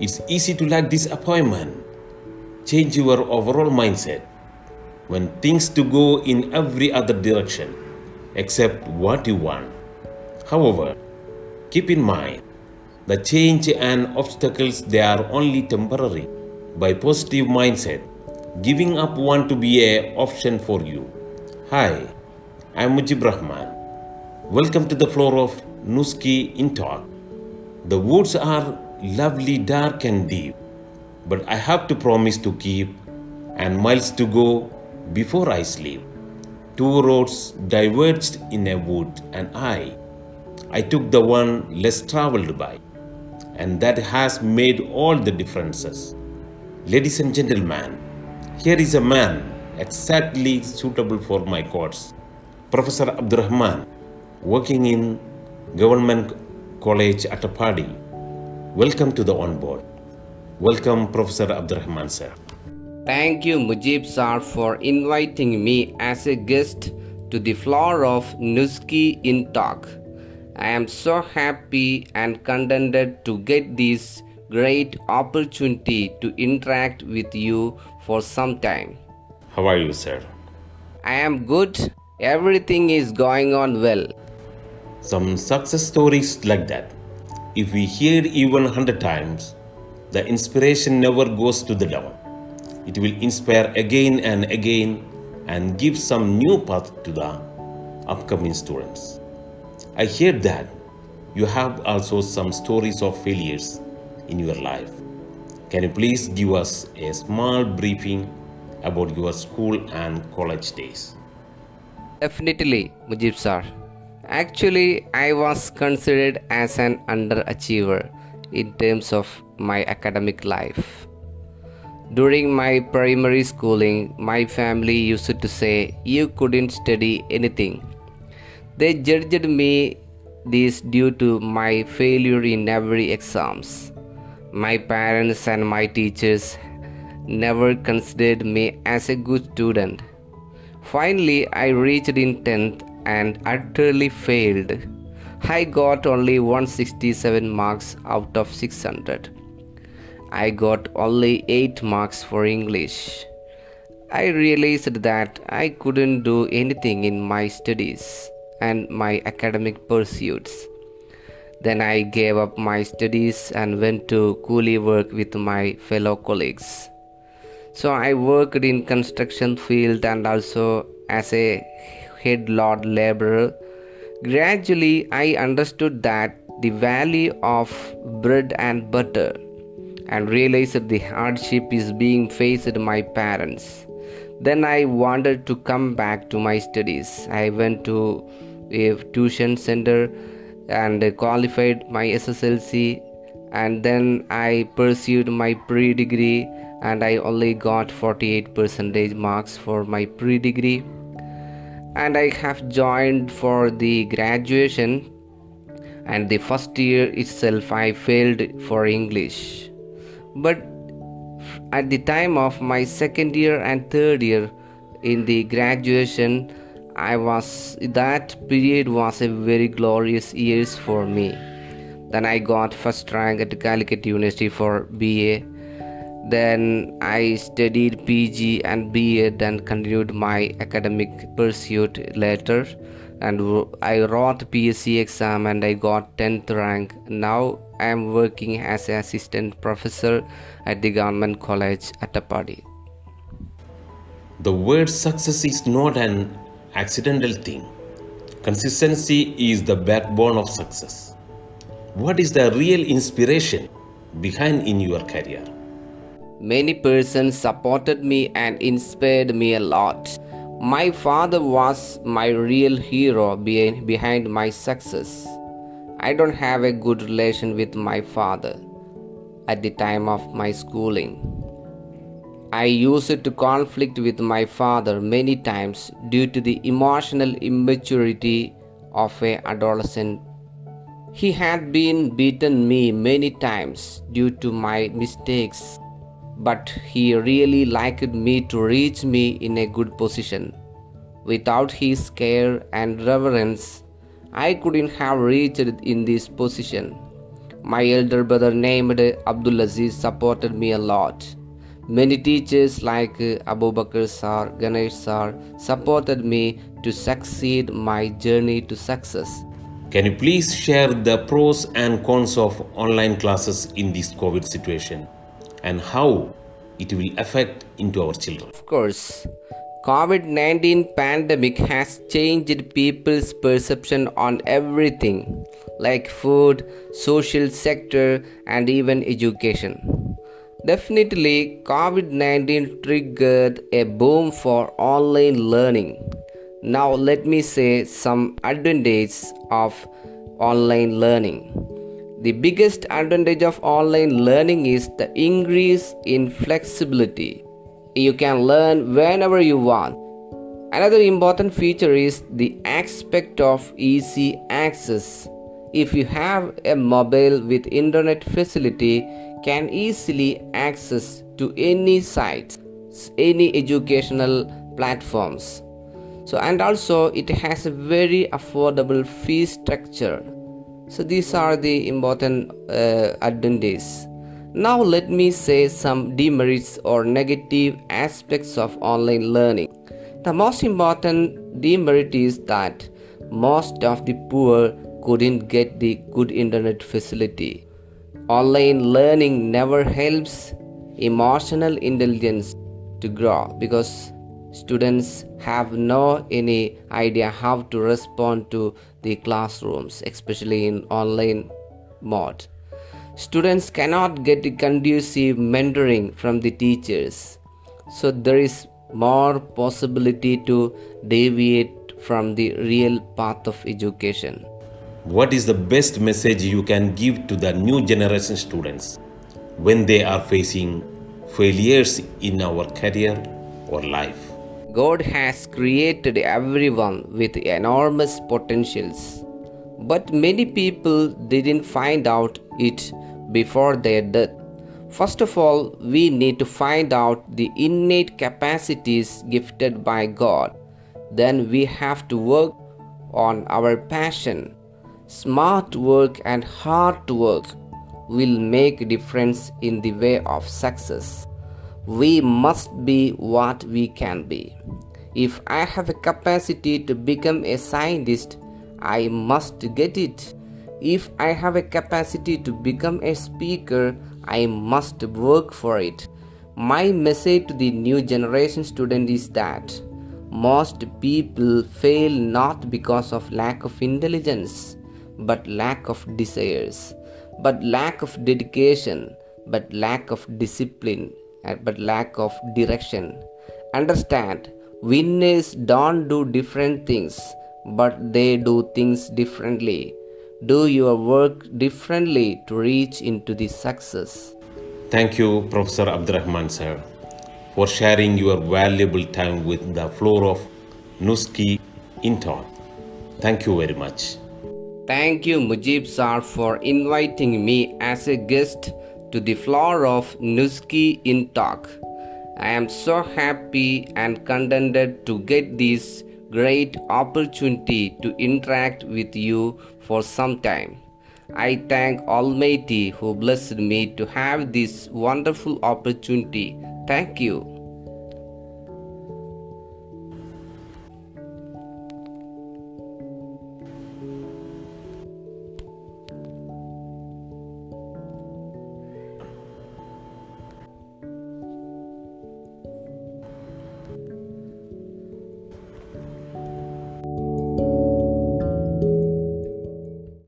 It's easy to lack disappointment. Change your overall mindset when things to go in every other direction except what you want. However, keep in mind the change and obstacles they are only temporary. By positive mindset, giving up want to be a option for you. Hi, I'm Mujib Rahman. Welcome to the floor of Nuski in Talk. The woods are lovely, dark, and deep, but I have to promise to keep and miles to go before I sleep. Two roads diverged in a wood, and I, I took the one less traveled by, and that has made all the differences. Ladies and gentlemen, here is a man exactly suitable for my course. Professor Abdurrahman, working in Government College Attapadi. Welcome to the onboard. Welcome, Professor Abdurrahman, sir. Thank you, Mujib Sir, for inviting me as a guest to the floor of Nuski in Talk. I am so happy and contented to get this great opportunity to interact with you for some time. How are you, sir? I am good. Everything is going on well. Some success stories like that. If we hear even 100 times, the inspiration never goes to the down. It will inspire again and again and give some new path to the upcoming students. I hear that you have also some stories of failures in your life. Can you please give us a small briefing about your school and college days? Definitely, Mujib Sir. Actually, I was considered as an underachiever in terms of my academic life. During my primary schooling, my family used to say you couldn't study anything. They judged me this due to my failure in every exams. My parents and my teachers never considered me as a good student. Finally, I reached in 10th and utterly failed. I got only 167 marks out of 600. I got only 8 marks for English. I realized that I couldn't do anything in my studies and my academic pursuits. Then I gave up my studies and went to coolie work with my fellow colleagues. So I worked in construction field and also as a head load laborer. Gradually I understood that the value of bread and butter and realized the hardship is being faced by my parents. Then I wanted to come back to my studies. I went to a tuition center and qualified my SSLC and then I pursued my pre-degree and I only got 48 percentage marks for my pre-degree and I have joined for the graduation. And the first year itself I failed for English. But at the time of my second year and third year in the graduation I was that period was a very glorious years for me. Then I got first rank at Calicut University for BA then I studied PG and BA, then continued my academic pursuit later. And I wrote PSC exam and I got 10th rank. Now I am working as an assistant professor at the government college at Attapadi. The word success is not an accidental thing. Consistency is the backbone of success. What is the real inspiration behind in your career? Many persons supported me and inspired me a lot. My father was my real hero behind my success. I don't have a good relation with my father at the time of my schooling. I used to conflict with my father many times due to the emotional immaturity of an adolescent. He had been beaten me many times due to my mistakes but he really liked me to reach me in a good position. Without his care and reverence, I couldn't have reached in this position. My elder brother named Abdul Aziz supported me a lot. Many teachers like Abu Bakr Sar, Ganesh Sar supported me to succeed my journey to success. Can you please share the pros and cons of online classes in this COVID situation and how it will affect into our children? Of course, COVID-19 pandemic has changed people's perception on everything like food, social sector and even education. Definitely COVID-19 triggered a boom for online learning now, let me say some advantages of online learning. The biggest advantage of online learning is the increase in flexibility. You can learn whenever you want. Another important feature is the aspect of easy access. If you have a mobile with internet facility, can easily access to any sites, any educational platforms so and also it has a very affordable fee structure so these are the important uh, advantages now let me say some demerits or negative aspects of online learning. The most important demerit is that most of the poor couldn't get the good internet facility. Online learning never helps emotional intelligence to grow because students have no any idea how to respond to the classrooms especially in online mode. Students cannot get conducive mentoring from the teachers. So there is more possibility to deviate from the real path of education. What is the best message you can give to the new generation students when they are facing failures in our career or life God has created everyone with enormous potentials. But many people didn't find out it before their death. First of all, we need to find out the innate capacities gifted by God. Then we have to work on our passion. Smart work and hard work will make difference in the way of success we must be what we can be. If I have a capacity to become a scientist, I must get it. If I have a capacity to become a speaker, I must work for it. My message to the new generation student is that most people fail not because of lack of intelligence, but lack of desires, but lack of dedication, but lack of discipline but lack of direction. Understand, winners don't do different things, but they do things differently. Do your work differently to reach into the success. Thank you, Professor Abdurrahman sir, for sharing your valuable time with the floor of Nuski Intern. Thank you very much. Thank you, Mujib sir, for inviting me as a guest to the floor of Nuski in talk. I am so happy and contented to get this great opportunity to interact with you for some time. I thank Almighty who blessed me to have this wonderful opportunity. Thank you.